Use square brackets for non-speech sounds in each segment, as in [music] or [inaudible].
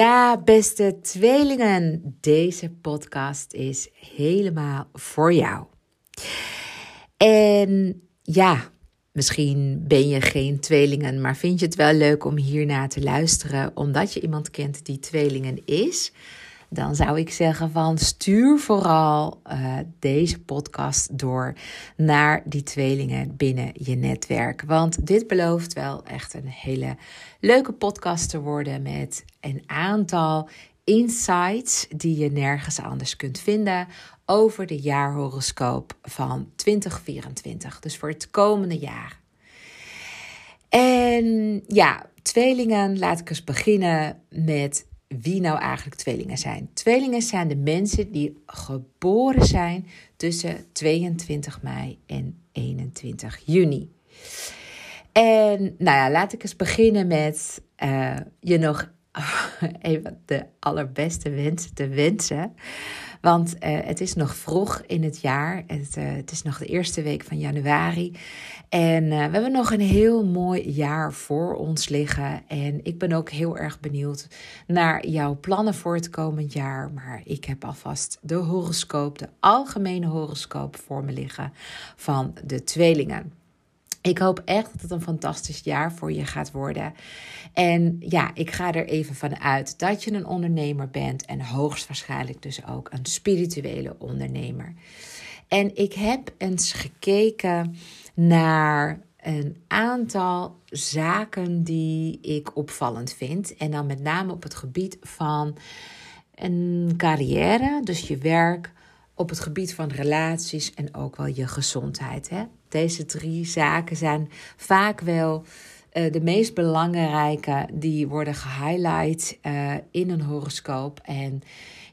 Ja, beste tweelingen, deze podcast is helemaal voor jou. En ja, misschien ben je geen tweelingen, maar vind je het wel leuk om hierna te luisteren omdat je iemand kent die tweelingen is? Dan zou ik zeggen van stuur vooral uh, deze podcast door naar die tweelingen binnen je netwerk. Want dit belooft wel echt een hele leuke podcast te worden met een aantal insights die je nergens anders kunt vinden over de jaarhoroscoop van 2024. Dus voor het komende jaar. En ja, tweelingen, laat ik eens beginnen met wie nou eigenlijk tweelingen zijn. Tweelingen zijn de mensen die geboren zijn tussen 22 mei en 21 juni. En nou ja, laat ik eens beginnen met uh, je nog [laughs] even de allerbeste wensen te wensen. Want uh, het is nog vroeg in het jaar. Het, uh, het, is nog de eerste week van januari. En uh, we hebben nog een heel mooi jaar voor ons liggen. En ik ben ook heel erg benieuwd naar jouw plannen voor het komend jaar. Maar ik heb alvast de horoscoop, de algemene horoscoop voor me liggen van de tweelingen. Ik hoop echt dat het een fantastisch jaar voor je gaat worden. En ja, ik ga er even van uit dat je een ondernemer bent en hoogstwaarschijnlijk dus ook een spirituele ondernemer. En ik heb eens gekeken naar een aantal zaken die ik opvallend vind. En dan met name op het gebied van een carrière, dus je werk, op het gebied van relaties en ook wel je gezondheid. Hè? Deze drie zaken zijn vaak wel uh, de meest belangrijke die worden gehighlight uh, in een horoscoop. En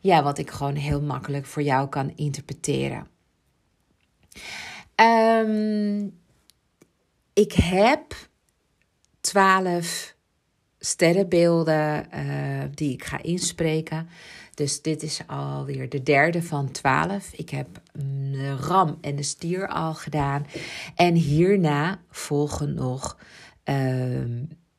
ja, wat ik gewoon heel makkelijk voor jou kan interpreteren. Um, ik heb twaalf sterrenbeelden uh, die ik ga inspreken. Dus dit is alweer de derde van twaalf. Ik heb de ram en de stier al gedaan. En hierna volgen nog uh,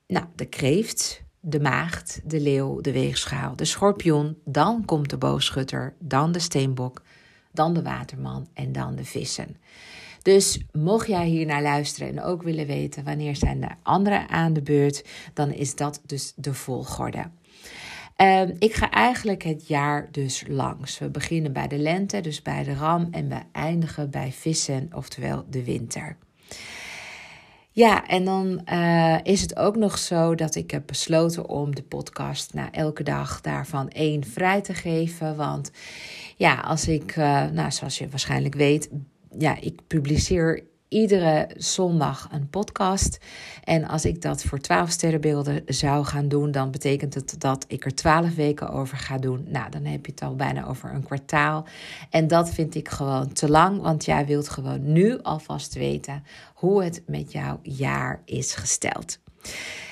nou, de kreeft, de maagd, de leeuw, de weegschaal, de schorpioen. Dan komt de boogschutter, dan de steenbok, dan de waterman en dan de vissen. Dus mocht jij hier naar luisteren en ook willen weten wanneer zijn de anderen aan de beurt, dan is dat dus de volgorde. Uh, ik ga eigenlijk het jaar dus langs. We beginnen bij de lente, dus bij de ram, en we eindigen bij vissen, oftewel de winter. Ja, en dan uh, is het ook nog zo dat ik heb besloten om de podcast na elke dag daarvan één vrij te geven. Want ja, als ik, uh, nou, zoals je waarschijnlijk weet, ja, ik publiceer iedere zondag een podcast. En als ik dat voor 12 sterrenbeelden zou gaan doen, dan betekent het dat ik er 12 weken over ga doen. Nou, dan heb je het al bijna over een kwartaal. En dat vind ik gewoon te lang, want jij wilt gewoon nu alvast weten hoe het met jouw jaar is gesteld.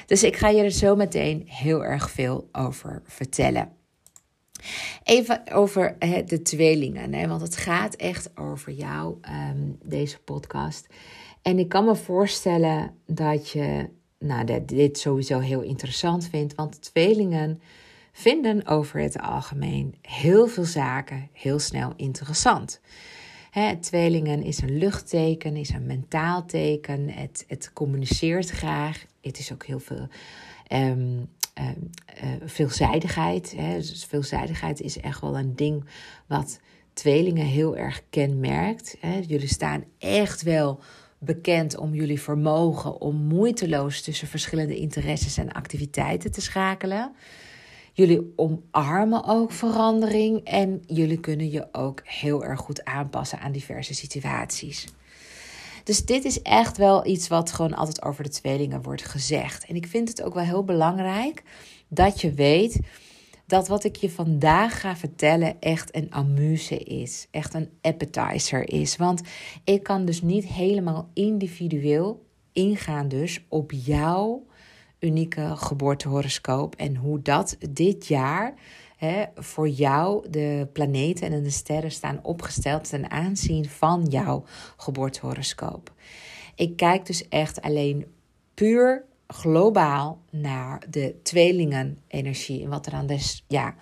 Dus ik ga je er zo meteen heel erg veel over vertellen. Even over de tweelingen, hè, want het gaat echt over jou, ehm, deze podcast. En ik kan me voorstellen dat je nou, dit sowieso heel interessant vindt, want tweelingen vinden over het algemeen heel veel zaken heel snel interessant. Hè, tweelingen is een luchtteken, is een mentaal teken. Het, het communiceert graag. Het is ook heel veel um, uh, uh, veelzijdigheid. Hè. Dus veelzijdigheid is echt wel een ding wat tweelingen heel erg kenmerkt. Hè. Jullie staan echt wel bekend om jullie vermogen om moeiteloos tussen verschillende interesses en activiteiten te schakelen. Jullie omarmen ook verandering en jullie kunnen je ook heel erg goed aanpassen aan diverse situaties. Dus dit is echt wel iets wat gewoon altijd over de tweelingen wordt gezegd. En ik vind het ook wel heel belangrijk dat je weet dat wat ik je vandaag ga vertellen echt een amuse is. Echt een appetizer is. Want ik kan dus niet helemaal individueel ingaan dus op jouw unieke geboortehoroscoop en hoe dat dit jaar voor jou de planeten en de sterren staan opgesteld ten aanzien van jouw geboortehoroscoop. Ik kijk dus echt alleen puur globaal naar de tweelingenenergie en wat er aan de, ja,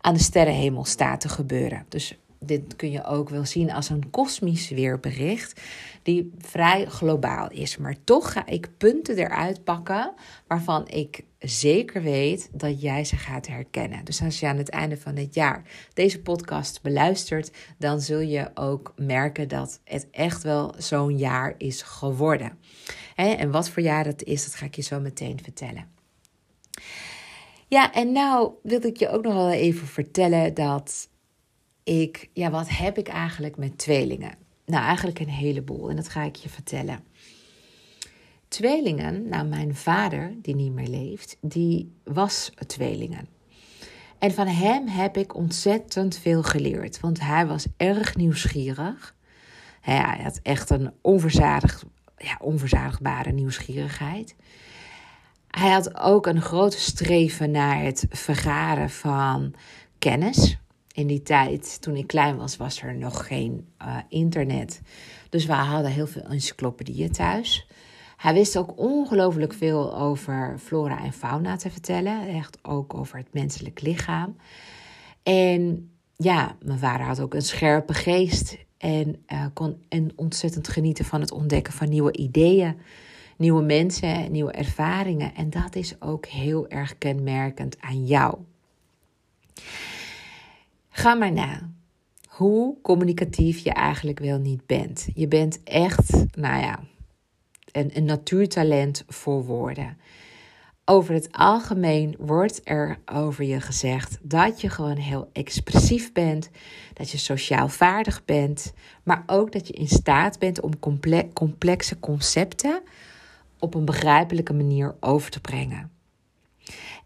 aan de sterrenhemel staat te gebeuren. Dus dit kun je ook wel zien als een kosmisch weerbericht die vrij globaal is. Maar toch ga ik punten eruit pakken waarvan ik zeker weet dat jij ze gaat herkennen. Dus als je aan het einde van dit jaar deze podcast beluistert, dan zul je ook merken dat het echt wel zo'n jaar is geworden. En wat voor jaar dat is, dat ga ik je zo meteen vertellen. Ja, en nou wil ik je ook nog wel even vertellen dat ik, ja, wat heb ik eigenlijk met tweelingen? Nou, eigenlijk een heleboel en dat ga ik je vertellen. Tweelingen, nou, mijn vader, die niet meer leeft, die was tweelingen. En van hem heb ik ontzettend veel geleerd, want hij was erg nieuwsgierig. Hij had echt een onverzadig, ja, onverzadigbare nieuwsgierigheid. Hij had ook een grote streven naar het vergaren van kennis. In die tijd, toen ik klein was, was er nog geen uh, internet. Dus we hadden heel veel encyclopedieën thuis. Hij wist ook ongelooflijk veel over flora en fauna te vertellen. Echt ook over het menselijk lichaam. En ja, mijn vader had ook een scherpe geest. En uh, kon en ontzettend genieten van het ontdekken van nieuwe ideeën, nieuwe mensen, nieuwe ervaringen. En dat is ook heel erg kenmerkend aan jou. Ga maar na hoe communicatief je eigenlijk wel niet bent. Je bent echt, nou ja, een, een natuurtalent voor woorden. Over het algemeen wordt er over je gezegd dat je gewoon heel expressief bent, dat je sociaal vaardig bent, maar ook dat je in staat bent om complexe concepten op een begrijpelijke manier over te brengen.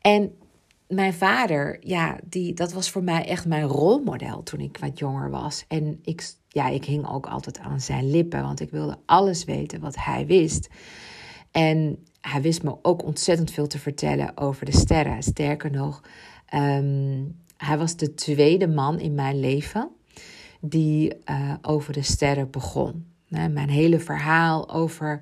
En mijn vader, ja, die, dat was voor mij echt mijn rolmodel toen ik wat jonger was. En ik, ja, ik hing ook altijd aan zijn lippen, want ik wilde alles weten wat hij wist. En hij wist me ook ontzettend veel te vertellen over de sterren. Sterker nog, um, hij was de tweede man in mijn leven die uh, over de sterren begon. Mijn hele verhaal over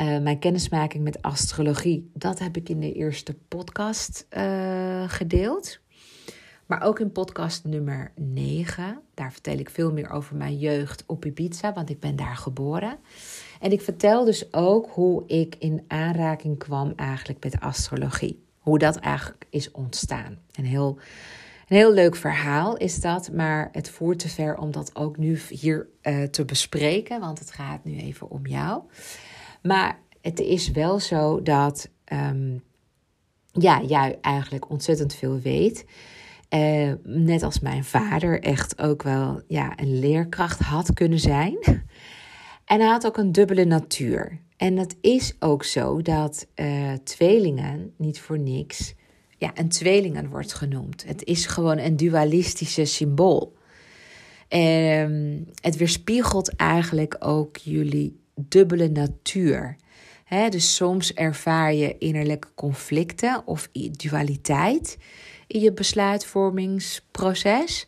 uh, mijn kennismaking met astrologie, dat heb ik in de eerste podcast uh, gedeeld. Maar ook in podcast nummer 9. Daar vertel ik veel meer over mijn jeugd op Ibiza, want ik ben daar geboren. En ik vertel dus ook hoe ik in aanraking kwam eigenlijk met astrologie. Hoe dat eigenlijk is ontstaan. Een heel, een heel leuk verhaal is dat, maar het voert te ver om dat ook nu hier uh, te bespreken, want het gaat nu even om jou. Maar het is wel zo dat um, ja, jij eigenlijk ontzettend veel weet. Uh, net als mijn vader echt ook wel ja, een leerkracht had kunnen zijn. [laughs] En hij had ook een dubbele natuur. En het is ook zo dat uh, tweelingen niet voor niks ja, een tweelingen wordt genoemd. Het is gewoon een dualistische symbool. Um, het weerspiegelt eigenlijk ook jullie dubbele natuur. dus soms ervaar je innerlijke conflicten of dualiteit in je besluitvormingsproces.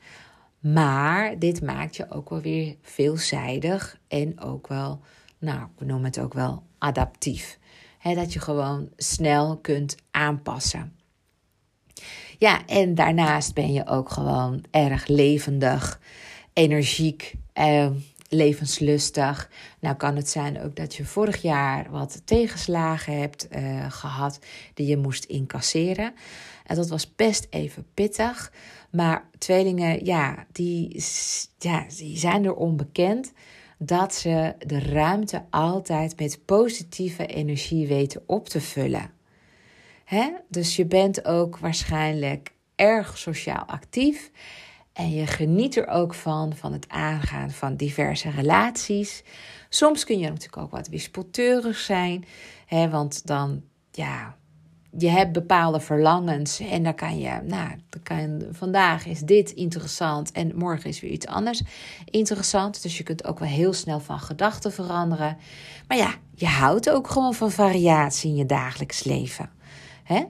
Maar dit maakt je ook wel weer veelzijdig en ook wel, nou, we noemen het ook wel adaptief. dat je gewoon snel kunt aanpassen. Ja, en daarnaast ben je ook gewoon erg levendig, energiek. Eh, levenslustig. Nou kan het zijn ook dat je vorig jaar wat tegenslagen hebt uh, gehad die je moest incasseren. En dat was best even pittig. Maar tweelingen, ja, die, ja, die zijn er onbekend dat ze de ruimte altijd met positieve energie weten op te vullen. Hè? Dus je bent ook waarschijnlijk erg sociaal actief. En je geniet er ook van, van het aangaan van diverse relaties. Soms kun je natuurlijk ook wat wispelturig zijn, hè, want dan, ja, je hebt bepaalde verlangens en dan kan je, nou, kan, vandaag is dit interessant en morgen is weer iets anders interessant. Dus je kunt ook wel heel snel van gedachten veranderen. Maar ja, je houdt ook gewoon van variatie in je dagelijks leven. Hè?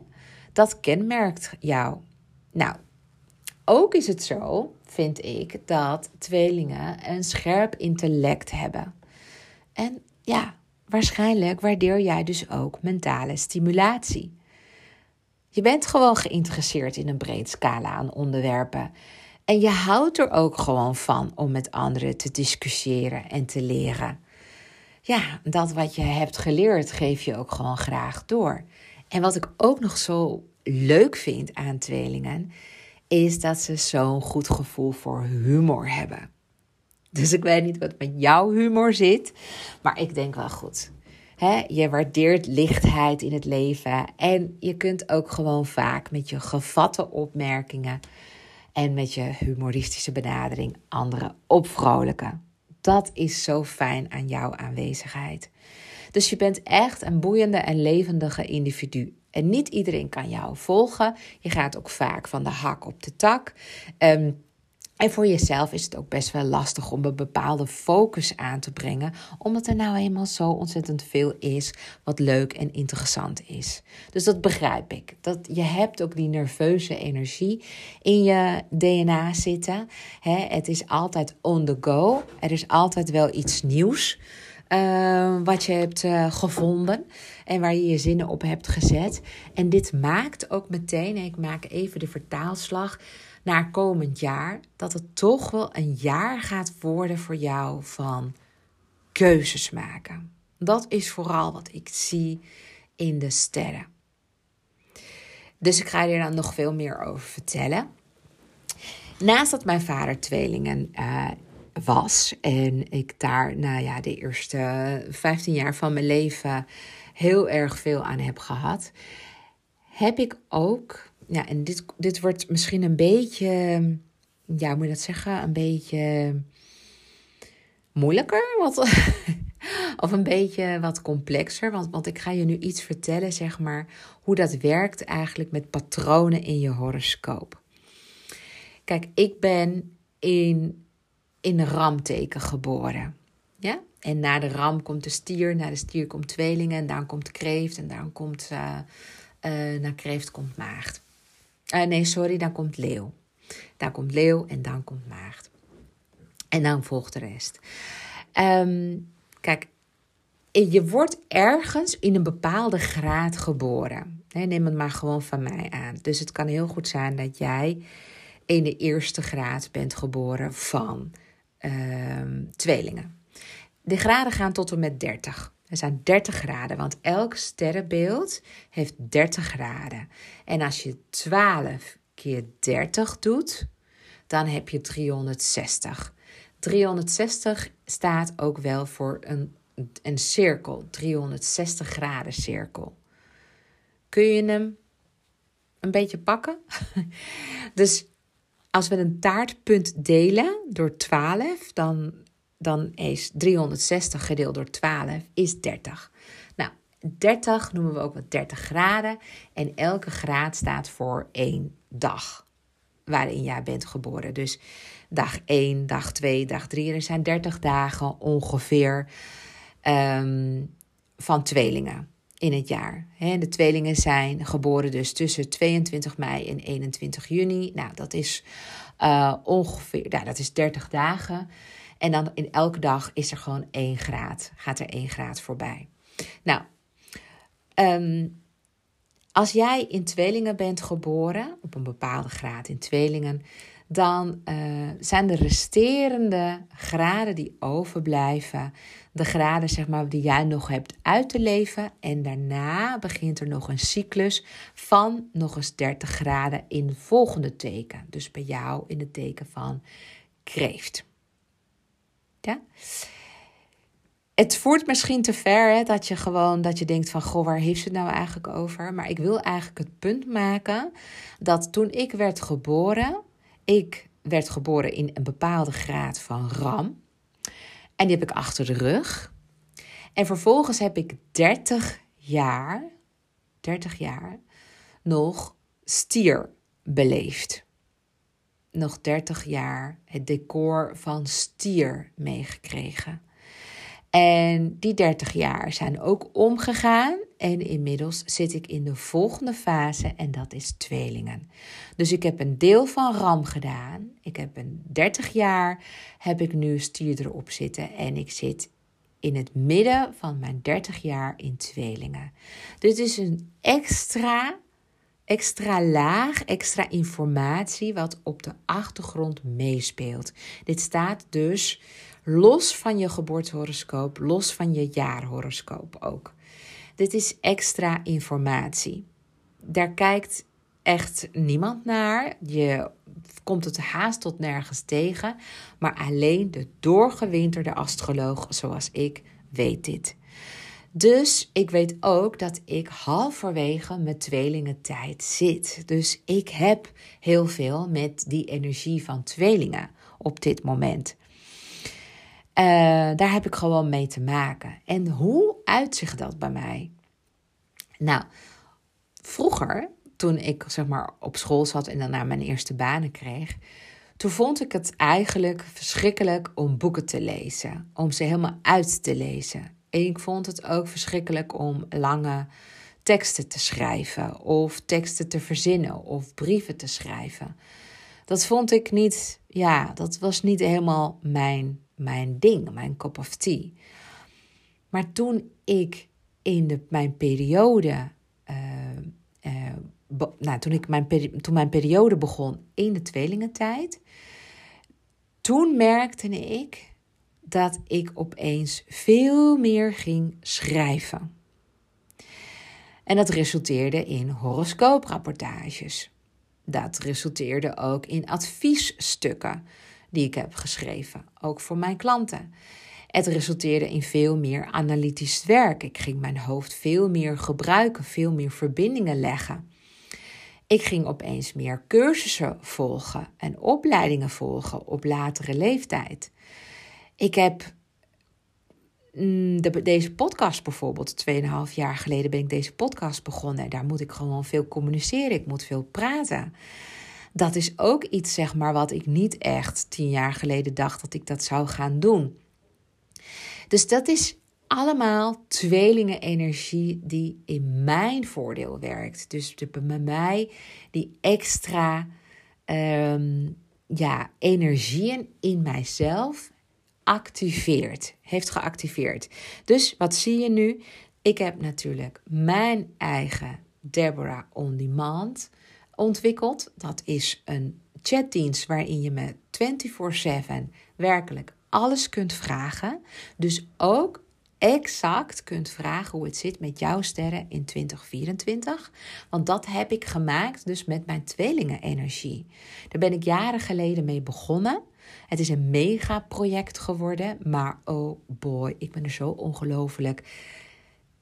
Dat kenmerkt jou. Nou, ook is het zo, vind ik, dat tweelingen een scherp intellect hebben. En ja, waarschijnlijk waardeer jij dus ook mentale stimulatie. Je bent gewoon geïnteresseerd in een breed scala aan onderwerpen. En je houdt er ook gewoon van om met anderen te discussiëren en te leren. Ja, dat wat je hebt geleerd geef je ook gewoon graag door. En wat ik ook nog zo leuk vind aan tweelingen, is dat ze zo'n goed gevoel voor humor hebben. Dus ik weet niet wat met jouw humor zit, maar ik denk wel goed. Je waardeert lichtheid in het leven en je kunt ook gewoon vaak met je gevatte opmerkingen en met je humoristische benadering anderen opvrolijken. Dat is zo fijn aan jouw aanwezigheid. Dus je bent echt een boeiende en levendige individu. En niet iedereen kan jou volgen. Je gaat ook vaak van de hak op de tak. Um, en voor jezelf is het ook best wel lastig om een bepaalde focus aan te brengen, omdat er nou eenmaal zo ontzettend veel is wat leuk en interessant is. Dus dat begrijp ik. Dat je hebt ook die nerveuze energie in je DNA zitten. het is altijd on the go. Er is altijd wel iets nieuws. Uh, wat je hebt uh, gevonden en waar je je zinnen op hebt gezet. En dit maakt ook meteen, ik maak even de vertaalslag naar komend jaar, dat het toch wel een jaar gaat worden voor jou van keuzes maken. Dat is vooral wat ik zie in de sterren. Dus ik ga je dan nog veel meer over vertellen. Naast dat mijn vader tweelingen uh, was en ik daar, nou ja, de eerste 15 jaar van mijn leven heel erg veel aan heb gehad, heb ik ook ja, en dit, dit wordt misschien een beetje, ja, hoe moet je dat zeggen? Een beetje moeilijker. Wat, [laughs] of een beetje wat complexer. Want, want ik ga je nu iets vertellen, zeg maar, hoe dat werkt eigenlijk met patronen in je horoscoop. Kijk, ik ben in, in ramteken geboren. Ja? En na de ram komt de stier, na de stier komt tweelingen, en dan komt kreeft, en dan komt, uh, kreeft komt maagd. Uh, nee, sorry, dan komt leeuw. Dan komt leeuw en dan komt maagd. En dan volgt de rest. Um, kijk, je wordt ergens in een bepaalde graad geboren. neem het maar gewoon van mij aan. Dus het kan heel goed zijn dat jij in de eerste graad bent geboren van um, tweelingen. De graden gaan tot en met 30. Er zijn 30 graden, want elk sterrenbeeld heeft 30 graden. En als je 12 keer 30 doet, dan heb je 360. 360 staat ook wel voor een, een cirkel, 360 graden cirkel. Kun je hem een beetje pakken? [laughs] dus als we een taartpunt delen door 12, dan dan is 360 gedeeld door 12 is 30. Nou, 30 noemen we ook wat 30 graden. En elke graad staat voor één dag waarin jij bent geboren. Dus dag 1, dag 2, dag 3. Er zijn 30 dagen ongeveer um, van tweelingen in het jaar. De tweelingen zijn geboren dus tussen 22 mei en 21 juni. Nou, dat is uh, ongeveer, nou, dat is 30 dagen. En dan in elke dag is er gewoon 1 graad. Gaat er 1 graad voorbij. Nou, um, als jij in tweelingen bent geboren, op een bepaalde graad in tweelingen, dan uh, zijn de resterende graden die overblijven, de graden zeg maar, die jij nog hebt uit te leven. En daarna begint er nog een cyclus van nog eens 30 graden in volgende teken. Dus bij jou in het teken van kreeft. Het voert misschien te ver hè, dat je gewoon dat je denkt van goh, waar heeft ze het nou eigenlijk over? Maar ik wil eigenlijk het punt maken dat toen ik werd geboren, ik werd geboren in een bepaalde graad van ram. En die heb ik achter de rug. En vervolgens heb ik 30 jaar, 30 jaar, nog stier beleefd nog 30 jaar het decor van stier meegekregen. En die 30 jaar zijn ook omgegaan. En inmiddels zit ik in de volgende fase en dat is tweelingen. Dus ik heb een deel van ram gedaan. Ik heb een 30 jaar, heb ik nu stier erop zitten. En ik zit in het midden van mijn 30 jaar in tweelingen. Dit is een extra, extra laag, extra informatie wat op de achtergrond meespeelt. Dit staat dus los van je geboortehoroscoop, los van je jaarhoroscoop ook. Dit is extra informatie. Daar kijkt echt niemand naar. Je komt het haast tot nergens tegen. Maar alleen de doorgewinterde astroloog zoals ik weet dit. Dus ik weet ook dat ik halverwege mijn tweelingentijd zit. Dus ik heb heel veel met die energie van tweelingen op dit moment. Uh, daar heb ik gewoon mee te maken. En hoe uitzicht dat bij mij? Nou, vroeger toen ik zeg maar op school zat en daarna mijn eerste banen kreeg, toen vond ik het eigenlijk verschrikkelijk om boeken te lezen, om ze helemaal uit te lezen. Ik vond het ook verschrikkelijk om lange teksten te schrijven of teksten te verzinnen of brieven te schrijven. Dat vond ik niet, ja, dat was niet helemaal mijn, mijn ding, mijn cup of tea. Maar toen ik in de, mijn periode uh, nou, toen, ik mijn, toen mijn periode begon in de tweelingentijd, toen merkte ik dat ik opeens veel meer ging schrijven. En dat resulteerde in horoscooprapportages. Dat resulteerde ook in adviesstukken die ik heb geschreven, ook voor mijn klanten. Het resulteerde in veel meer analytisch werk. Ik ging mijn hoofd veel meer gebruiken, veel meer verbindingen leggen. Ik ging opeens meer cursussen volgen en opleidingen volgen op latere leeftijd. Ik heb mm, de, deze podcast bijvoorbeeld, 2,5 jaar geleden ben ik deze podcast begonnen. Daar moet ik gewoon veel communiceren, ik moet veel praten. Dat is ook iets, zeg maar, wat ik niet echt tien jaar geleden dacht dat ik dat zou gaan doen. Dus dat is allemaal tweelingen-energie die in mijn voordeel werkt. Dus bij mij die extra um, ja, energieën in mijzelf activeert, heeft geactiveerd. Dus wat zie je nu? Ik heb natuurlijk mijn eigen Deborah On Demand ontwikkeld. Dat is een chatdienst waarin je me 24/7 werkelijk alles kunt vragen. Dus ook exact kunt vragen hoe het zit met jouw sterren in 2024. Want dat heb ik gemaakt dus met mijn tweelingen-energie. Daar ben ik jaren geleden mee begonnen. Het is een mega project geworden, maar oh boy, ik ben er zo ongelooflijk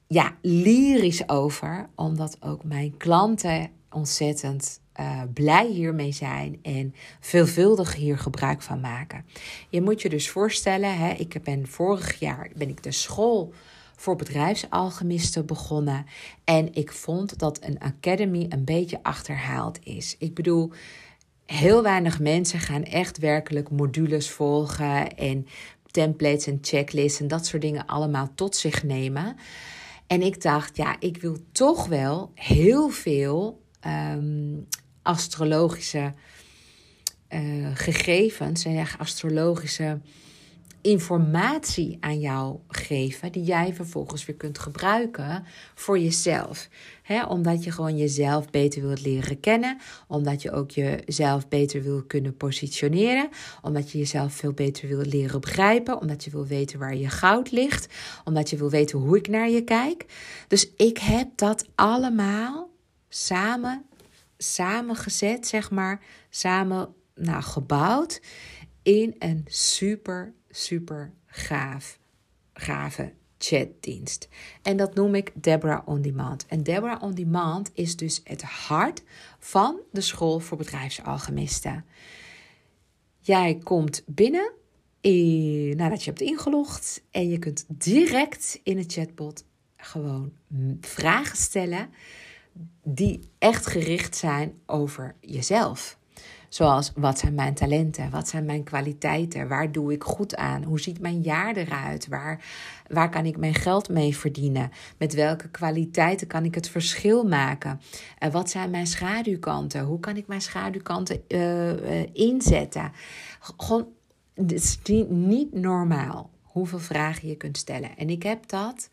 ja, lyrisch over, omdat ook mijn klanten ontzettend uh, blij hiermee zijn en veelvuldig hier gebruik van maken. Je moet je dus voorstellen, hè, ik ben vorig jaar ben ik de school voor bedrijfsalchemisten begonnen en ik vond dat een academy een beetje achterhaald is. Ik bedoel, heel weinig mensen gaan echt werkelijk modules volgen en templates en checklists en dat soort dingen allemaal tot zich nemen. En ik dacht, ja, ik wil toch wel heel veel um, astrologische uh, gegevens en astrologische informatie aan jou geven, die jij vervolgens weer kunt gebruiken voor jezelf. omdat je gewoon jezelf beter wilt leren kennen, omdat je ook jezelf beter wil kunnen positioneren, omdat je jezelf veel beter wil leren begrijpen, omdat je wil weten waar je goud ligt, omdat je wil weten hoe ik naar je kijk. Dus ik heb dat allemaal samen samengezet, zeg maar, samen nou, gebouwd in een super, super gaaf, gave chatdienst. En dat noem ik Deborah On Demand. En Deborah On Demand is dus het hart van de school voor bedrijfsalchemisten. Jij komt binnen nadat je hebt ingelogd en je kunt direct in het chatbot gewoon vragen stellen die echt gericht zijn over jezelf. Zoals wat zijn mijn talenten? Wat zijn mijn kwaliteiten? Waar doe ik goed aan? Hoe ziet mijn jaar eruit? Waar, waar kan ik mijn geld mee verdienen? Met welke kwaliteiten kan ik het verschil maken? Uh, wat zijn mijn schaduwkanten? Hoe kan ik mijn schaduwkanten uh, uh, inzetten? Gewoon, het is niet normaal hoeveel vragen je kunt stellen. En ik heb dat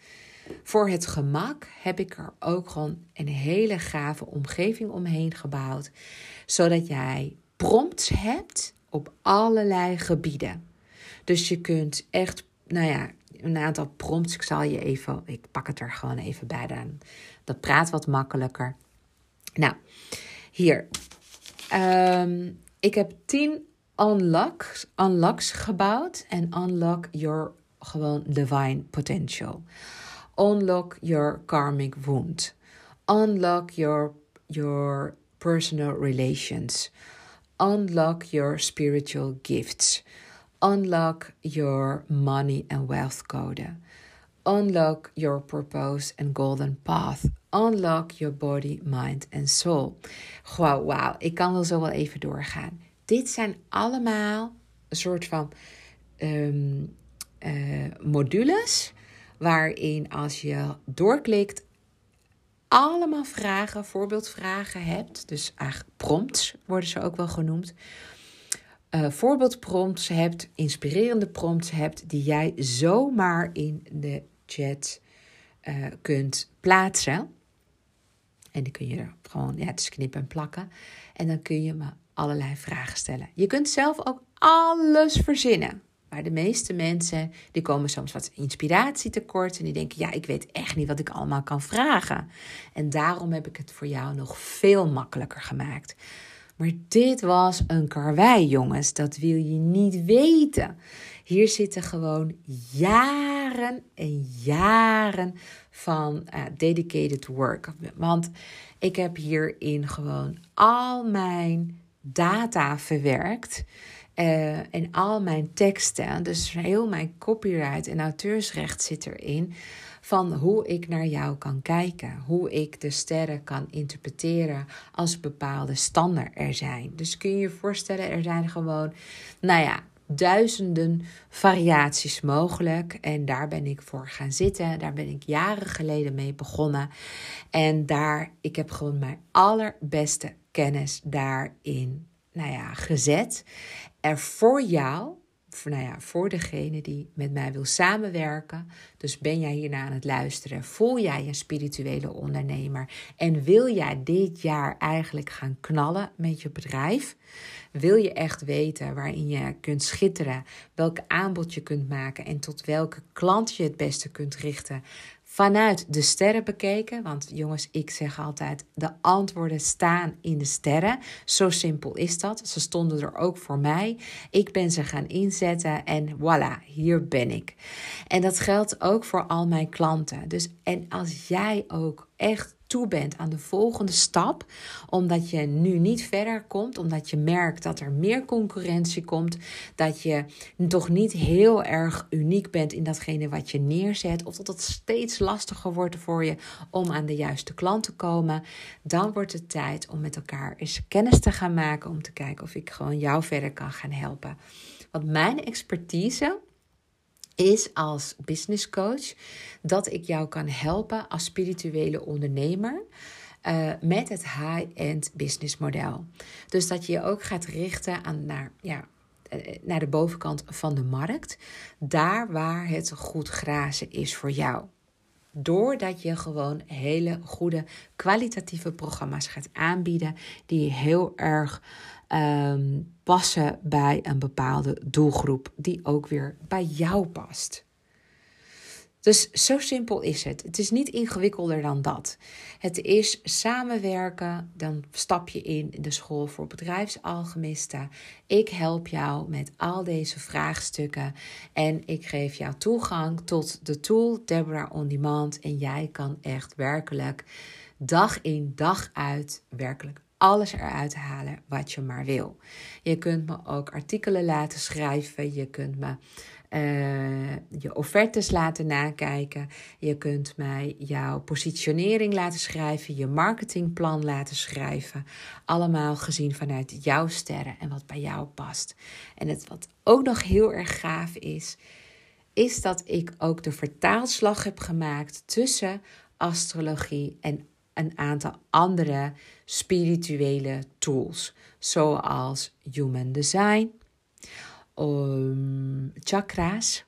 voor het gemak heb ik er ook gewoon een hele gave omgeving omheen gebouwd, zodat jij prompts hebt op allerlei gebieden. Dus je kunt echt, nou ja, een aantal prompts. Ik zal je even, ik pak het er gewoon even bij dan. Dat praat wat makkelijker. Nou, hier. Ehm, ik heb 10 unlocks, unlocks gebouwd. En unlock your gewoon divine potential. Unlock your karmic wound. Unlock your, your personal relations. Unlock your spiritual gifts. Unlock your money and wealth code. Unlock your purpose and golden path. Unlock your body, mind and soul. Wow, wauw. Ik kan wel zo wel even doorgaan. Dit zijn allemaal een soort van um, uh, modules waarin als je doorklikt allemaal vragen, voorbeeldvragen hebt. Dus prompts worden ze ook wel genoemd. Uh, voorbeeldprompts hebt, inspirerende prompts hebt, die jij zomaar in de chat uh, kunt plaatsen. En die kun je er gewoon, ja, het is knippen en plakken. En dan kun je me allerlei vragen stellen. Je kunt zelf ook alles verzinnen. Maar de meeste mensen die komen soms wat inspiratie tekort en die denken: ja, ik weet echt niet wat ik allemaal kan vragen. En daarom heb ik het voor jou nog veel makkelijker gemaakt. Maar dit was een karwei, jongens. Dat wil je niet weten. Hier zitten gewoon jaren en jaren van uh, dedicated work. Want ik heb hierin gewoon al mijn data verwerkt. Uh, en al mijn teksten, dus heel mijn copyright en auteursrecht zit erin. Van hoe ik naar jou kan kijken. Hoe ik de sterren kan interpreteren als bepaalde standen er zijn. Dus kun je je voorstellen, er zijn gewoon, nou ja, duizenden variaties mogelijk. En daar ben ik voor gaan zitten. Daar ben ik jaren geleden mee begonnen. En daar, ik heb gewoon mijn allerbeste kennis daarin nou ja, gezet. Er voor jou, voor, nou ja, voor degene die met mij wil samenwerken. Dus ben jij hierna aan het luisteren? Voel jij een spirituele ondernemer? En wil jij dit jaar eigenlijk gaan knallen met je bedrijf? Wil je echt weten waarin je kunt schitteren, welk aanbod je kunt maken en tot welke klant je het beste kunt richten? Vanuit de sterren bekeken. Want jongens, ik zeg altijd: de antwoorden staan in de sterren. Zo simpel is dat. Ze stonden er ook voor mij. Ik ben ze gaan inzetten en voilà, hier ben ik. En dat geldt ook voor al mijn klanten. Dus en als jij ook echt toe bent aan de volgende stap, omdat je nu niet verder komt, omdat je merkt dat er meer concurrentie komt, dat je toch niet heel erg uniek bent in datgene wat je neerzet, of dat het steeds lastiger wordt voor je om aan de juiste klant te komen, dan wordt het tijd om met elkaar eens kennis te gaan maken, om te kijken of ik gewoon jou verder kan gaan helpen. Want mijn expertise is als business coach dat ik jou kan helpen als spirituele ondernemer. Uh, met het high-end business model. Dus dat je je ook gaat richten aan naar, ja, eh, naar de bovenkant van de markt. Daar waar het goed grazen is voor jou. Doordat je gewoon hele goede kwalitatieve programma's gaat aanbieden. Die heel erg Ehm, passen bij een bepaalde doelgroep die ook weer bij jou past. Dus zo simpel is het. Het is niet ingewikkelder dan dat. Het is samenwerken. Dan stap je in de school voor bedrijfsalchemisten. Ik help jou met al deze vraagstukken. En ik geef jou toegang tot de tool Deborah On Demand. En jij kan echt werkelijk dag in dag uit werkelijk alles eruit halen wat je maar wil. Je kunt me ook artikelen laten schrijven. Je kunt me uh, je offertes laten nakijken. Je kunt mij jouw positionering laten schrijven, je marketingplan laten schrijven. Allemaal gezien vanuit jouw sterren en wat bij jou past. En het wat ook nog heel erg gaaf is, is dat ik ook de vertaalslag heb gemaakt tussen astrologie en een aantal andere spirituele tools, zoals Human Design, um, chakra's.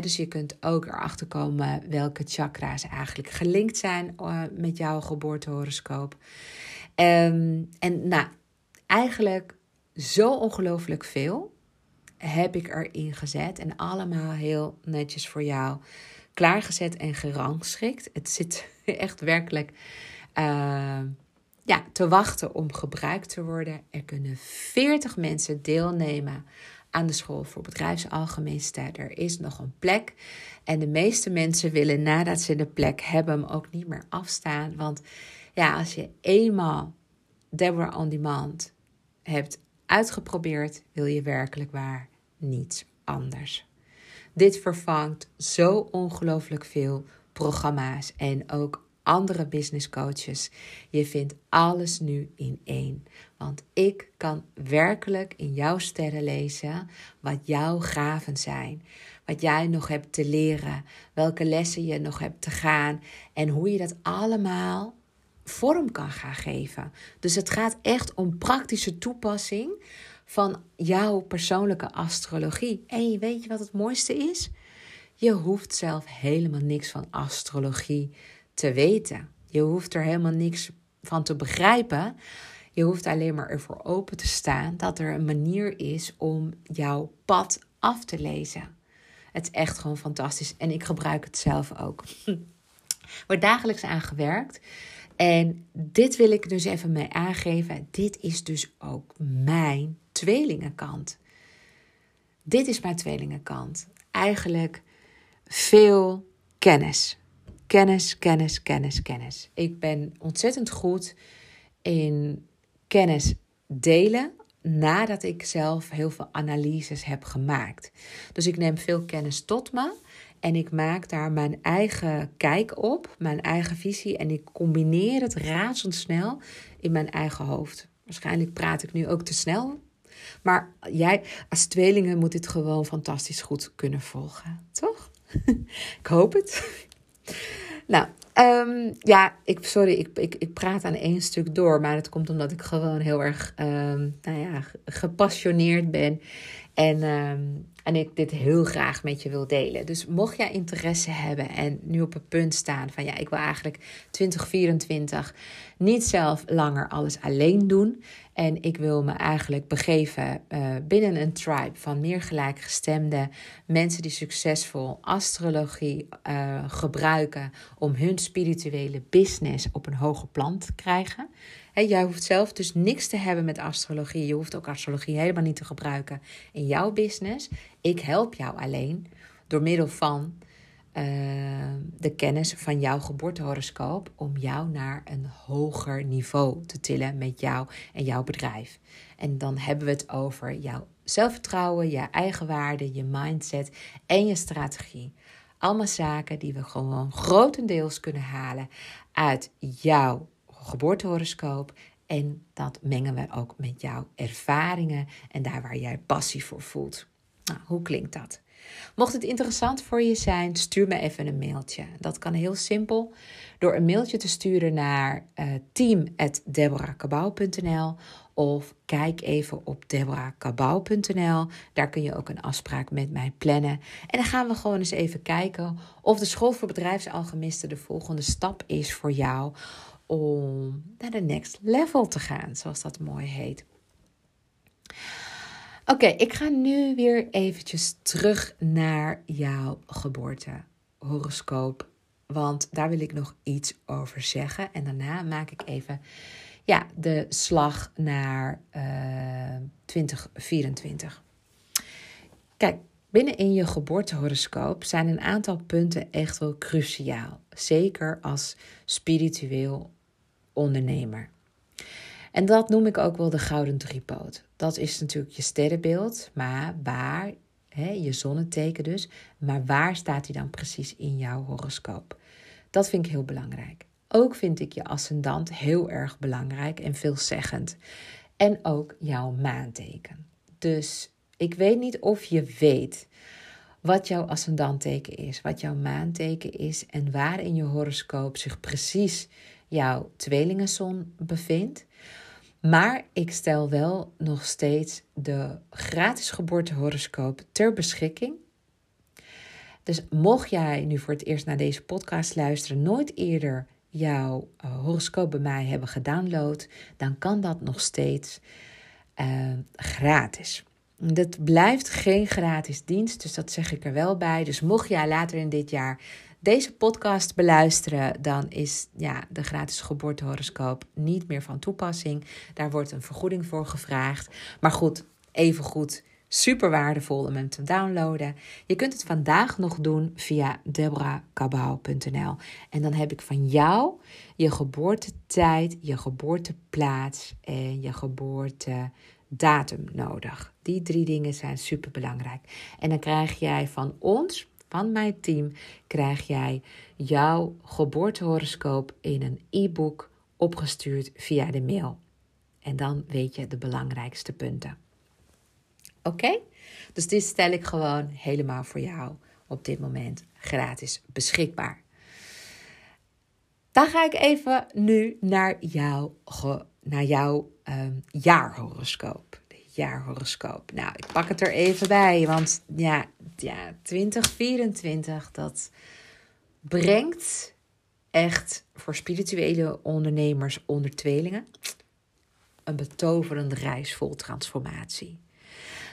dus je kunt ook erachter komen welke chakra's eigenlijk gelinkt zijn uh, met jouw geboortehoroscoop. Um, en nou, eigenlijk zo ongelooflijk veel heb ik erin gezet. En allemaal heel netjes voor jou klaargezet en gerangschikt. Het zit [laughs] echt werkelijk uh, ja, te wachten om gebruikt te worden. Er kunnen 40 mensen deelnemen aan de school voor bedrijfsalchemisten. Er is nog een plek. En de meeste mensen willen nadat ze de plek hebben hem ook niet meer afstaan. Want ja, als je eenmaal Deborah On Demand hebt uitgeprobeerd, wil je werkelijk waar niets anders. Dit vervangt zo ongelooflijk veel programma's en ook andere business coaches. Je vindt alles nu in één. Want ik kan werkelijk in jouw sterren lezen wat jouw gaven zijn. Wat jij nog hebt te leren. Welke lessen je nog hebt te gaan. En hoe je dat allemaal vorm kan gaan geven. Dus het gaat echt om praktische toepassing van jouw persoonlijke astrologie. En weet je wat het mooiste is? Je hoeft zelf helemaal niks van astrologie te weten. Je hoeft er helemaal niks van te begrijpen. Je hoeft alleen maar ervoor open te staan dat er een manier is om jouw pad af te lezen. Het is echt gewoon fantastisch en ik gebruik het zelf ook. [laughs] Wordt dagelijks aan gewerkt. En dit wil ik dus even mee aangeven. Dit is dus ook mijn tweelingenkant. Dit is mijn tweelingenkant. Eigenlijk veel kennis. Kennis, kennis, kennis, kennis. Ik ben ontzettend goed in kennis delen nadat ik zelf heel veel analyses heb gemaakt. Dus ik neem veel kennis tot me en ik maak daar mijn eigen kijk op, mijn eigen visie en ik combineer het razendsnel in mijn eigen hoofd. Waarschijnlijk praat ik nu ook te snel, maar jij als tweelingen moet dit gewoon fantastisch goed kunnen volgen, toch? [laughs] ik hoop het. Nou, um, ja, ik, sorry, ik, ik, ik praat aan één stuk door, maar het komt omdat ik gewoon heel erg um, nou ja, gepassioneerd ben. En, um, en ik dit heel graag met je wil delen. Dus mocht jij interesse hebben en nu op het punt staan van ja, ik wil eigenlijk 2024 niet zelf langer alles alleen doen. En ik wil me eigenlijk begeven uh, binnen een tribe van meer gelijkgestemde mensen die succesvol astrologie uh, gebruiken om hun spirituele business op een hoger plan te krijgen. Jij hoeft zelf dus niks te hebben met astrologie. Je hoeft ook astrologie helemaal niet te gebruiken in jouw business. Ik help jou alleen door middel van uh, de kennis van jouw geboortehoroscoop om jou naar een hoger niveau te tillen met jou en jouw bedrijf. En dan hebben we het over jouw zelfvertrouwen, je eigen waarde, je mindset en je strategie. Allemaal zaken die we gewoon grotendeels kunnen halen uit jouw geboortehoroscoop. En dat mengen we ook met jouw ervaringen en daar waar jij passie voor voelt. Nou, hoe klinkt dat? Mocht het interessant voor je zijn, stuur me even een mailtje. Dat kan heel simpel door een mailtje te sturen naar uh, of kijk even op deborahkabau.nl. Daar kun je ook een afspraak met mij plannen. En dan gaan we gewoon eens even kijken of de School voor Bedrijfsalchemisten de volgende stap is voor jou om naar de next level te gaan, zoals dat mooi heet. Oké, ik ga nu weer eventjes terug naar jouw geboortehoroscoop. Want daar wil ik nog iets over zeggen. En daarna maak ik even ja, de slag naar uh, eh, 2024. Kijk, binnen je geboortehoroscoop zijn een aantal punten echt wel cruciaal. Zeker als spiritueel ondernemer. En dat noem ik ook wel de gouden driepoot. Dat is natuurlijk je sterrenbeeld, maar waar, hè, je zonneteken dus, maar waar staat hij dan precies in jouw horoscoop? Dat vind ik heel belangrijk. Ook vind ik je ascendant heel erg belangrijk en veelzeggend. En ook jouw maanteken. Dus ik weet niet of je weet wat jouw ascendanteken is, wat jouw maanteken is en waar in je horoscoop zich precies jouw tweelingenzon bevindt. Maar ik stel wel nog steeds de gratis geboortehoroscoop ter beschikking. Dus mocht jij nu voor het eerst naar deze podcast luisteren, nooit eerder jouw uh, horoscoop bij mij hebben gedownload, dan kan dat nog steeds uh, gratis. Dat blijft geen gratis dienst, dus dat zeg ik er wel bij. Dus mocht jij later in dit jaar deze podcast beluisteren, dan is ja, de gratis geboortehoroscoop niet meer van toepassing. Daar wordt een vergoeding voor gevraagd. Maar goed, even goed super waardevol om hem te downloaden. Je kunt het vandaag nog doen via deborahkabau.nl. En dan heb ik van jou je geboortetijd, je geboorteplaats en je geboortedatum nodig. Die drie dingen zijn super belangrijk. En dan krijg jij van ons, van mijn team, krijg jij jouw geboortehoroscoop in een e-book opgestuurd via de mail. En dan weet je de belangrijkste punten. Oké? Dus dit stel ik gewoon helemaal voor jou op dit moment gratis beschikbaar. Dan ga ik even nu naar, jou, naar jouw um, jaarhoroscoop. Jaarhoroscoop. Nou, ik pak het er even bij, want ja, ja 2024, dat brengt echt voor spirituele ondernemers onder tweelingen een betoverende reis vol transformatie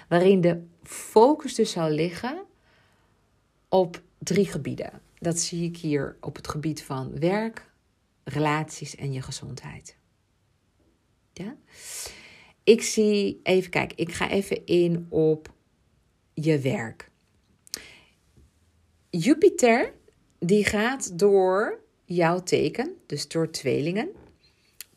waarin de focus dus zal liggen op drie gebieden. Dat zie ik hier op het gebied van werk, relaties en je gezondheid. Ja? Ik zie, even kijken, ik ga even in op je werk. Jupiter, die gaat door jouw teken, dus door tweelingen,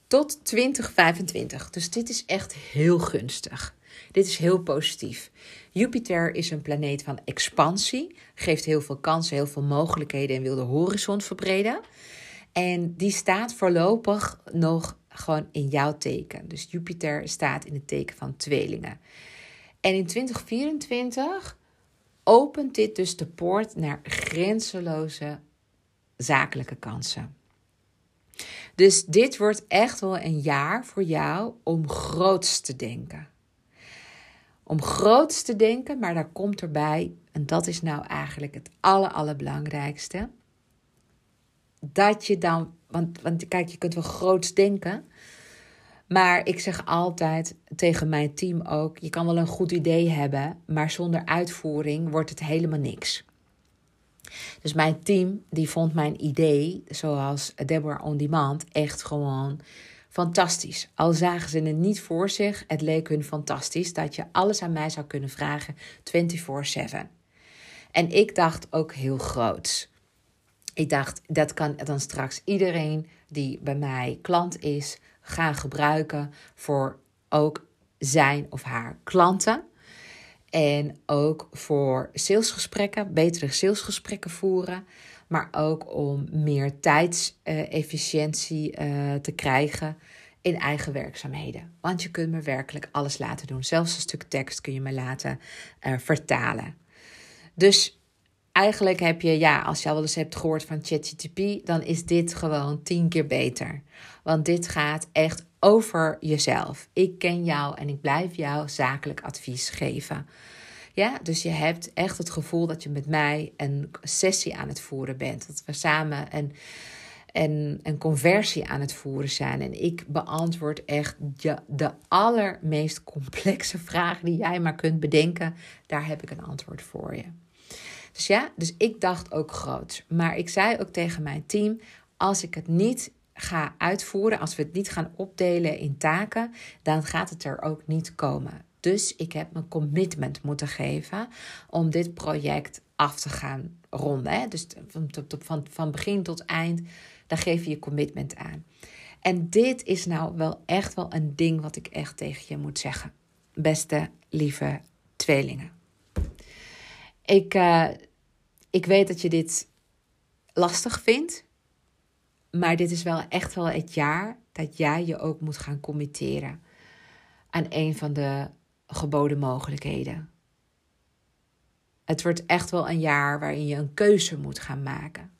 tot 2025. Dus dit is echt heel gunstig. Dit is heel positief. Jupiter is een planeet van expansie, geeft heel veel kansen, heel veel mogelijkheden en wil de horizon verbreden. En die staat voorlopig nog gewoon in jouw teken. Dus Jupiter staat in het teken van tweelingen. En in 2024 opent dit dus de poort naar grenzeloze zakelijke kansen. Dus dit wordt echt wel een jaar voor jou om groots te denken om groots te denken, maar daar komt erbij, en dat is nou eigenlijk het aller, allerbelangrijkste, dat je dan, want, want kijk, je kunt wel groots denken, maar ik zeg altijd tegen mijn team ook, je kan wel een goed idee hebben, maar zonder uitvoering wordt het helemaal niks. Dus mijn team die vond mijn idee, zoals Deborah On Demand, echt gewoon fantastisch. Al zagen ze het niet voor zich, het leek hun fantastisch dat je alles aan mij zou kunnen vragen 24/7. En ik dacht ook heel groot. Ik dacht, dat kan dan straks iedereen die bij mij klant is gaan gebruiken voor ook zijn of haar klanten. En ook voor salesgesprekken, betere salesgesprekken voeren maar ook om meer tijdsefficiëntie uh, te krijgen in eigen werkzaamheden. Want je kunt me werkelijk alles laten doen. Zelfs een stuk tekst kun je me laten uh, vertalen. Dus eigenlijk heb je, ja, als je al wel eens hebt gehoord van ChatGTP, dan is dit gewoon tien keer beter. Want dit gaat echt over jezelf. Ik ken jou en ik blijf jou zakelijk advies geven. Ja, dus je hebt echt het gevoel dat je met mij een sessie aan het voeren bent. Dat we samen een, een, een conversie aan het voeren zijn. En ik beantwoord echt de, de allermeest complexe vragen die jij maar kunt bedenken. Daar heb ik een antwoord voor je. Dus ja, dus ik dacht ook groot. Maar ik zei ook tegen mijn team: als ik het niet ga uitvoeren, als we het niet gaan opdelen in taken, dan gaat het er ook niet komen. Dus ik heb mijn commitment moeten geven om dit project af te gaan ronden. Hè? Dus van, van, van begin tot eind, daar geef je je commitment aan. En dit is nou wel echt wel een ding wat ik echt tegen je moet zeggen. Beste lieve tweelingen. Ik, uh, ik weet dat je dit lastig vindt. Maar dit is wel echt wel het jaar dat jij je ook moet gaan committeren aan een van de geboden mogelijkheden. Het wordt echt wel een jaar waarin je een keuze moet gaan maken.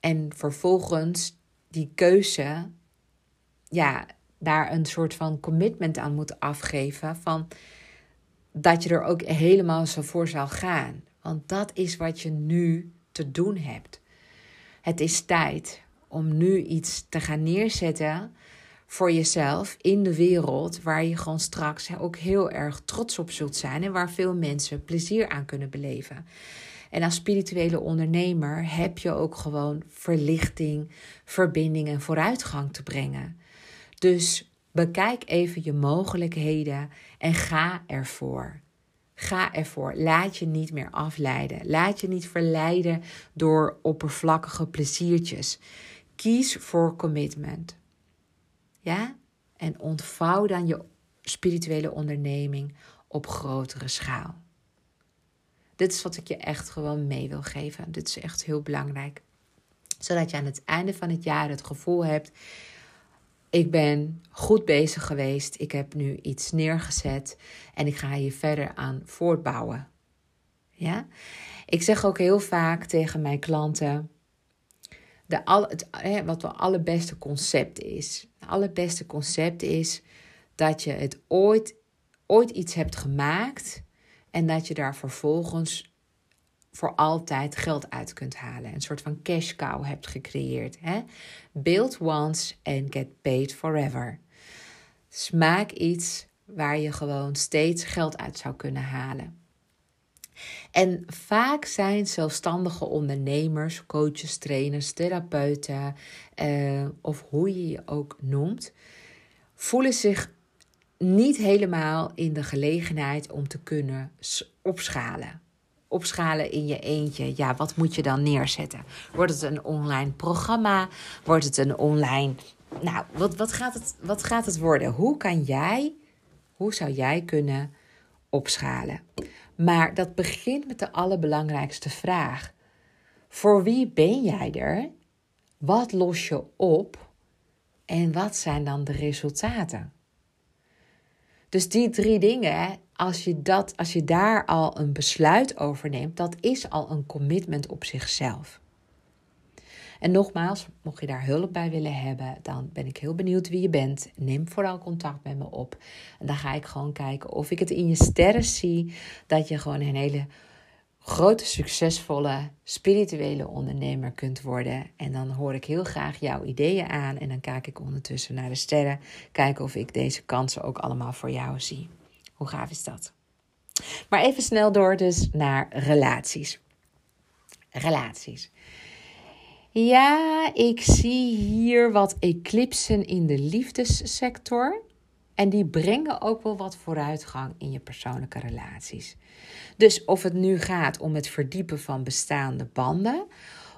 En vervolgens die keuze, ja, daar een soort van commitment aan moet afgeven van dat je er ook helemaal zo voor zal gaan. Want dat is wat je nu te doen hebt. Het is tijd om nu iets te gaan neerzetten voor jezelf in de wereld waar je gewoon straks ook heel erg trots op zult zijn en waar veel mensen plezier aan kunnen beleven. En als spirituele ondernemer heb je ook gewoon verlichting, verbinding en vooruitgang te brengen. Dus bekijk even je mogelijkheden en ga ervoor. Ga ervoor. Laat je niet meer afleiden. Laat je niet verleiden door oppervlakkige pleziertjes. Kies voor commitment. Ja? En ontvouw dan je spirituele onderneming op grotere schaal. Dit is wat ik je echt gewoon mee wil geven. Dit is echt heel belangrijk. Zodat je aan het einde van het jaar het gevoel hebt: ik ben goed bezig geweest. Ik heb nu iets neergezet en ik ga hier verder aan voortbouwen. Ja? Ik zeg ook heel vaak tegen mijn klanten: de al, het, wat het allerbeste concept is. Het allerbeste concept is dat je het ooit, ooit iets hebt gemaakt en dat je daar vervolgens voor altijd geld uit kunt halen. Een soort van cash cow hebt gecreëerd. Hè? Build once and get paid forever. Smaak iets waar je gewoon steeds geld uit zou kunnen halen. En vaak zijn zelfstandige ondernemers, coaches, trainers, therapeuten eh, of hoe je je ook noemt, voelen zich niet helemaal in de gelegenheid om te kunnen opschalen. Opschalen in je eentje. Ja, wat moet je dan neerzetten? Wordt het een online programma? Wordt het een online. Nou, wat, wat, gaat, het, wat gaat het worden? Hoe kan jij, hoe zou jij kunnen opschalen? Maar dat begint met de allerbelangrijkste vraag. Voor wie ben jij er? Wat los je op? En wat zijn dan de resultaten? Dus die drie dingen, als je, dat, als je daar al een besluit over neemt, dat is al een commitment op zichzelf. En nogmaals, mocht je daar hulp bij willen hebben, dan ben ik heel benieuwd wie je bent. Neem vooral contact met me op. En dan ga ik gewoon kijken of ik het in je sterren zie dat je gewoon een hele grote, succesvolle, spirituele ondernemer kunt worden. En dan hoor ik heel graag jouw ideeën aan. En dan kijk ik ondertussen naar de sterren. Kijken of ik deze kansen ook allemaal voor jou zie. Hoe gaaf is dat? Maar even snel door dus naar relaties. Relaties. Ja, ik zie hier wat eclipsen in de liefdessector. En die brengen ook wel wat vooruitgang in je persoonlijke relaties. Dus of het nu gaat om het verdiepen van bestaande banden,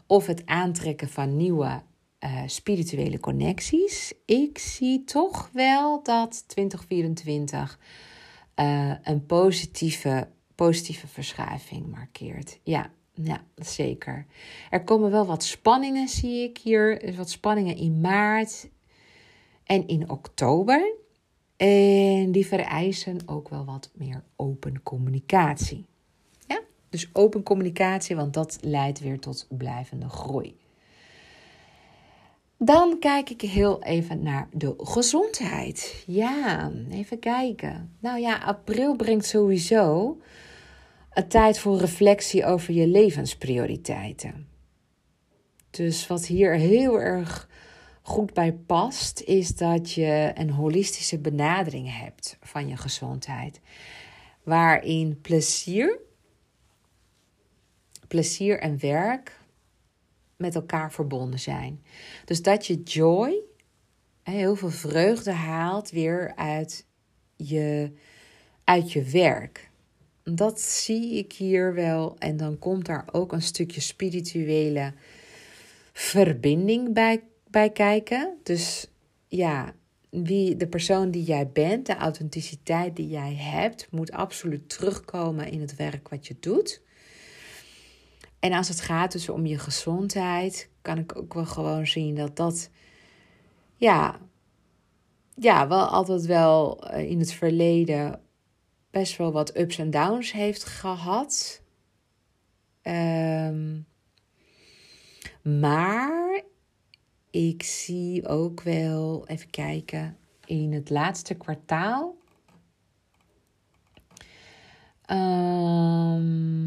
of het aantrekken van nieuwe uh, spirituele connecties, ik zie toch wel dat 2024 eh, een positieve, positieve verschuiving markeert. Ja, ja, zeker. Er komen wel wat spanningen, zie ik hier. Wat spanningen in maart en in oktober. En die vereisen ook wel wat meer open communicatie. Ja, dus open communicatie, want dat leidt weer tot blijvende groei. Dan kijk ik heel even naar de gezondheid. Ja, even kijken. Nou ja, april brengt sowieso een tijd voor reflectie over je levensprioriteiten. Dus wat hier heel erg goed bij past, is dat je een holistische benadering hebt van je gezondheid. Waarin plezier, plezier en werk met elkaar verbonden zijn. Dus dat je joy, heel veel vreugde haalt weer uit je, uit je werk dat zie ik hier wel. En dan komt daar ook een stukje spirituele verbinding bij, bij kijken. Dus ja, wie, de persoon die jij bent, de authenticiteit die jij hebt, moet absoluut terugkomen in het werk wat je doet. En als het gaat dus om je gezondheid, kan ik ook wel gewoon zien dat dat, ja, ja wel altijd wel eh, in het verleden best wel wat ups en downs heeft gehad. Um, maar ik zie ook wel, even kijken, in het laatste kwartaal. Um,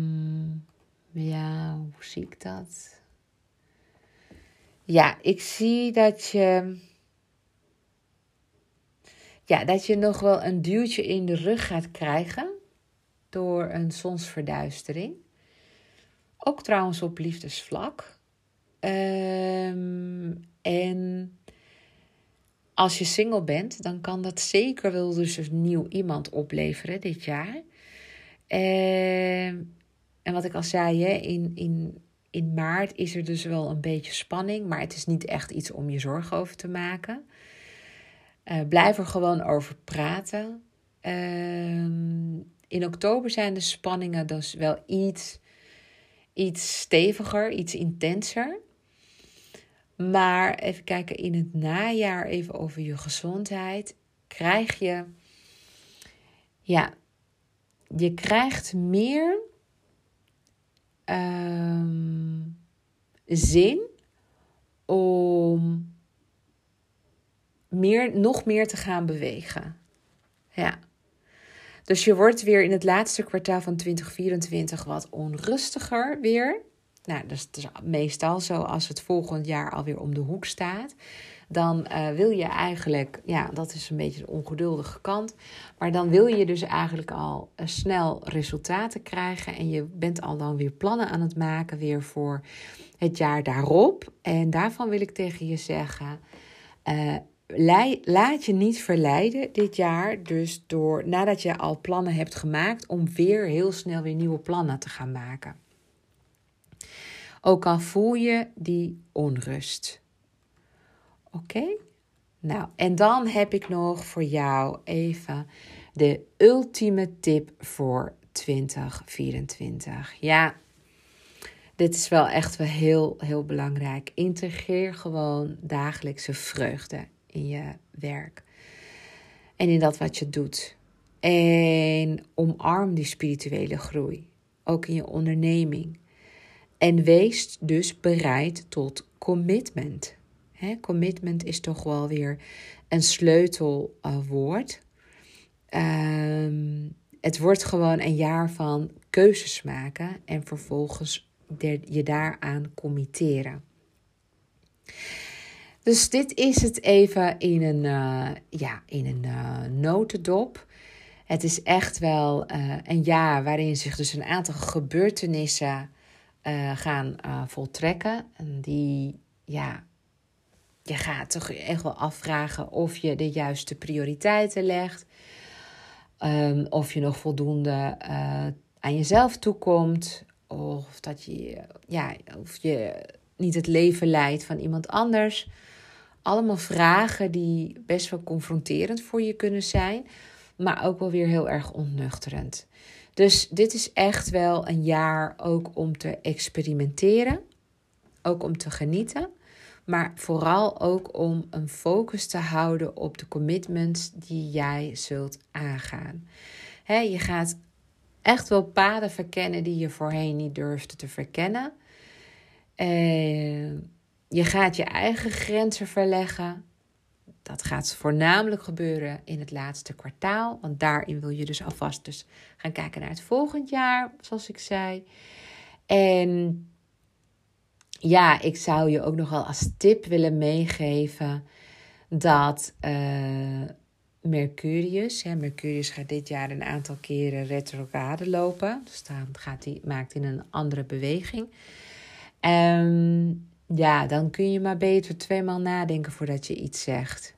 Ja, hoe zie ik dat? Ja, ik zie dat je. Ja, dat je nog wel een duwtje in de rug gaat krijgen door een zonsverduistering. Ook trouwens op liefdesvlak. Um, en als je single bent, dan kan dat zeker wel dus een nieuw iemand opleveren dit jaar. Um, en wat ik al zei, hè, in, in, in maart is er dus wel een beetje spanning, maar het is niet echt iets om je zorgen over te maken. Uh, blijf er gewoon over praten. Uh, in oktober zijn de spanningen dus wel iets, iets steviger, iets intenser. Maar even kijken, in het najaar even over je gezondheid. Krijg je, ja, je krijgt meer um, zin om meer, nog meer te gaan bewegen. Ja. Dus je wordt weer in het laatste kwartaal van 2024 wat onrustiger weer. Nou, dat is, dat is meestal zo als het volgend jaar alweer om de hoek staat dan uh, wil je eigenlijk, ja, dat is een beetje de ongeduldige kant, maar dan wil je dus eigenlijk al uh, snel resultaten krijgen en je bent al dan weer plannen aan het maken weer voor het jaar daarop. En daarvan wil ik tegen je zeggen, uh, laat je niet verleiden dit jaar, dus door nadat je al plannen hebt gemaakt, om weer heel snel weer nieuwe plannen te gaan maken. Ook al voel je die onrust. Oké? Nou, en dan heb ik nog voor jou even de ultieme tip voor 2024. Ja, dit is wel echt wel heel, heel belangrijk. Integreer gewoon dagelijkse vreugde in je werk en in dat wat je doet. En omarm die spirituele groei, ook in je onderneming. En wees dus bereid tot commitment. Commitment is toch wel weer een sleutelwoord. Uh, het wordt gewoon een jaar van keuzes maken en vervolgens je daaraan committeren. Dus dit is het even in een, uh, ja, in een uh, notendop. Het is echt wel uh, een jaar waarin zich dus een aantal gebeurtenissen gaan voltrekken. En die, ja, je gaat toch echt wel afvragen of je de juiste prioriteiten legt. Um, of je nog voldoende aan jezelf toekomt. Of dat je, ja, of je niet het leven leidt van iemand anders. Allemaal vragen die best wel confronterend voor je kunnen zijn, maar ook wel weer heel erg ontnuchterend. Dus dit is echt wel een jaar ook om te experimenteren, ook om te genieten, maar vooral ook om een focus te houden op de commitments die jij zult aangaan. je gaat echt wel paden verkennen die je voorheen niet durfde te verkennen. Je gaat je eigen grenzen verleggen. Dat gaat voornamelijk gebeuren in het laatste kwartaal. Want daarin wil je dus alvast dus gaan kijken naar het volgend jaar, zoals ik zei. En ja, ik zou je ook nogal als tip willen meegeven dat uh, Mercurius, Mercurius gaat dit jaar een aantal keren retrograde lopen. Dus dan gaat hij, maakt hij een andere beweging. Um, ja, dan kun je maar beter tweemaal nadenken voordat je iets zegt.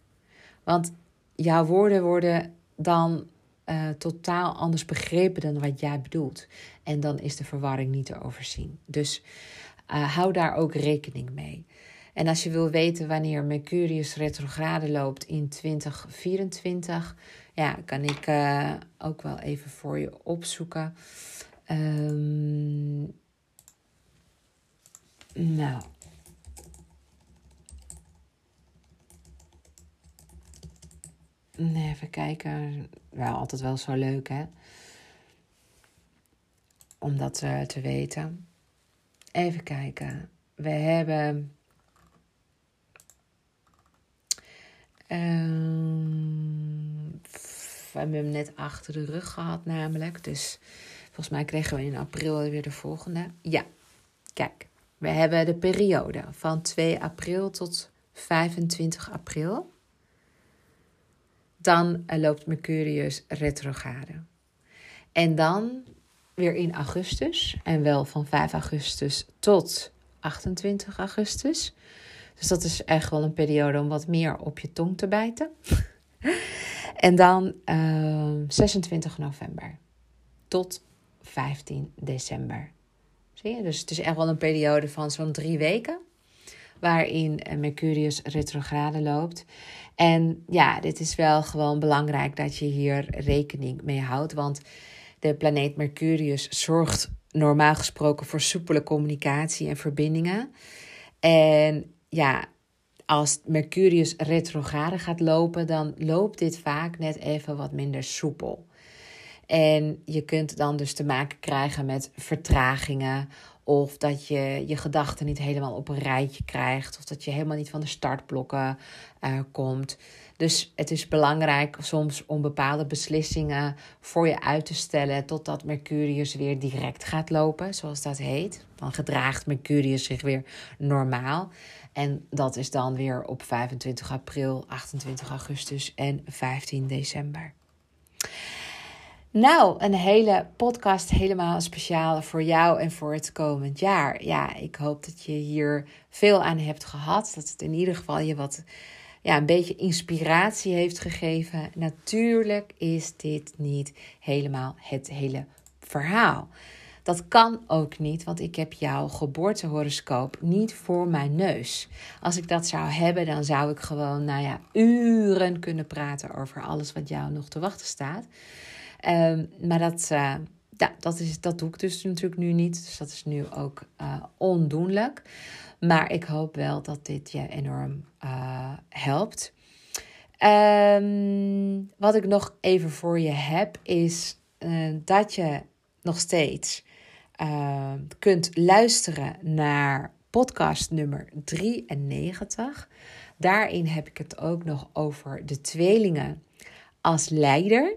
Want jouw woorden worden dan uh, totaal anders begrepen dan wat jij bedoelt. En dan is de verwarring niet te overzien. Dus uh, hou daar ook rekening mee. En als je wil weten wanneer Mercurius retrograde loopt in 2024, ja, kan ik uh, ook wel even voor je opzoeken. Um, nou, Even kijken. Wel, altijd wel zo leuk, hè? Om dat uh, te weten. Even kijken. We hebben. Um, we hebben hem net achter de rug gehad, namelijk. Dus Volgens mij kregen we in april weer de volgende. Ja, kijk, we hebben de periode van 2 april tot 25 april. Dan loopt Mercurius retrograde. En dan weer in augustus, en wel van 5 augustus tot 28 augustus. Dus dat is echt wel een periode om wat meer op je tong te bijten. [laughs] en dan uh, ehm, 26 november tot 15 december. Zie je? Dus het is echt wel een periode van zo'n drie weken. Waarin Mercurius retrograde loopt. En ja, dit is wel gewoon belangrijk dat je hier rekening mee houdt. Want de planeet Mercurius zorgt normaal gesproken voor soepele communicatie en verbindingen. En ja, als Mercurius retrograde gaat lopen, dan loopt dit vaak net even wat minder soepel. En je kunt dan dus te maken krijgen met vertragingen. Of dat je je gedachten niet helemaal op een rijtje krijgt. Of dat je helemaal niet van de startblokken uh, komt. Dus het is belangrijk soms om bepaalde beslissingen voor je uit te stellen totdat Mercurius weer direct gaat lopen, zoals dat heet. Dan gedraagt Mercurius zich weer normaal. En dat is dan weer op 25 april, 28 augustus en 15 december. Nou, een hele podcast helemaal speciaal voor jou en voor het komend jaar. Ja, ik hoop dat je hier veel aan hebt gehad. Dat het in ieder geval je wat ja, een beetje inspiratie heeft gegeven. Natuurlijk is dit niet helemaal het hele verhaal. Dat kan ook niet, want ik heb jouw geboortehoroscoop niet voor mijn neus. Als ik dat zou hebben, dan zou ik gewoon, nou ja, uren kunnen praten over alles wat jou nog te wachten staat. Um, maar dat, uh, ja, dat, is, dat doe ik dus natuurlijk nu niet. Dus dat is nu ook uh, ondoenlijk. Maar ik hoop wel dat dit je enorm uh, helpt. Um, wat ik nog even voor je heb, is dat je nog steeds kunt luisteren naar podcast nummer 93. Daarin heb ik het ook nog over de tweelingen als leider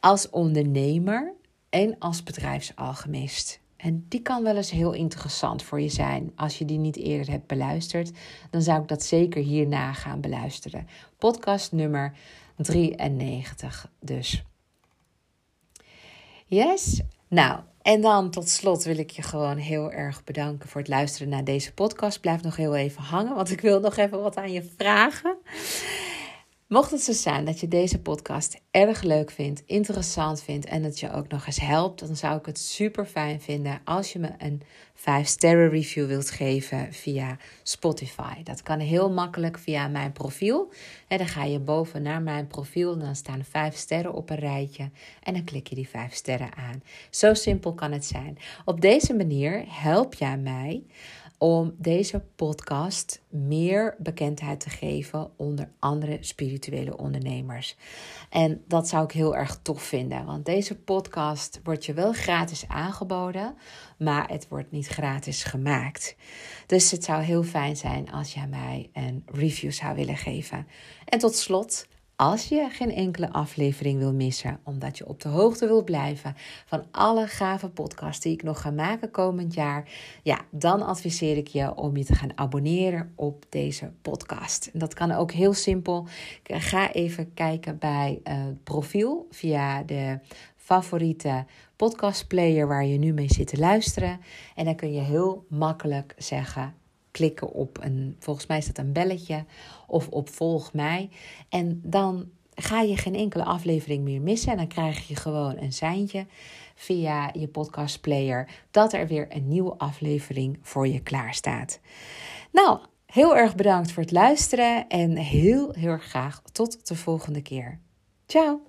als ondernemer en als bedrijfsalchemist. En die kan wel eens heel interessant voor je zijn. Als je die niet eerder hebt beluisterd, dan zou ik dat zeker hierna gaan beluisteren. Podcast nummer 93 dus. Yes? Nou, en dan tot slot wil ik je gewoon heel erg bedanken voor het luisteren naar deze podcast. Blijf nog heel even hangen, want ik wil nog even wat aan je vragen. Mocht het zo zijn dat je deze podcast erg leuk vindt, interessant vindt en het je ook nog eens helpt, dan zou ik het super fijn vinden als je me een 5 sterren review wilt geven via Spotify. Dat kan heel makkelijk via mijn profiel. En dan ga je boven naar mijn profiel en dan staan 5 sterren op een rijtje en dan klik je die 5 sterren aan. Zo simpel kan het zijn. Op deze manier help jij mij om deze podcast meer bekendheid te geven onder andere spirituele ondernemers. En dat zou ik heel erg tof vinden, want deze podcast wordt je wel gratis aangeboden, maar het wordt niet gratis gemaakt. Dus het zou heel fijn zijn als jij mij een review zou willen geven. En tot slot als je geen enkele aflevering wil missen, omdat je op de hoogte wil blijven van alle gave podcasts die ik nog ga maken komend jaar, ja, dan adviseer ik je om je te gaan abonneren op deze podcast. En dat kan ook heel simpel. Ga even kijken bij het profiel via de favoriete podcastplayer waar je nu mee zit te luisteren. En dan kun je heel makkelijk zeggen: klikken op een, volgens mij is dat een belletje, of op volg mij. En dan ga je geen enkele aflevering meer missen. En dan krijg je gewoon een seinje via je podcastplayer dat er weer een nieuwe aflevering voor je klaar staat. Nou, heel erg bedankt voor het luisteren en heel heel graag tot de volgende keer. Ciao.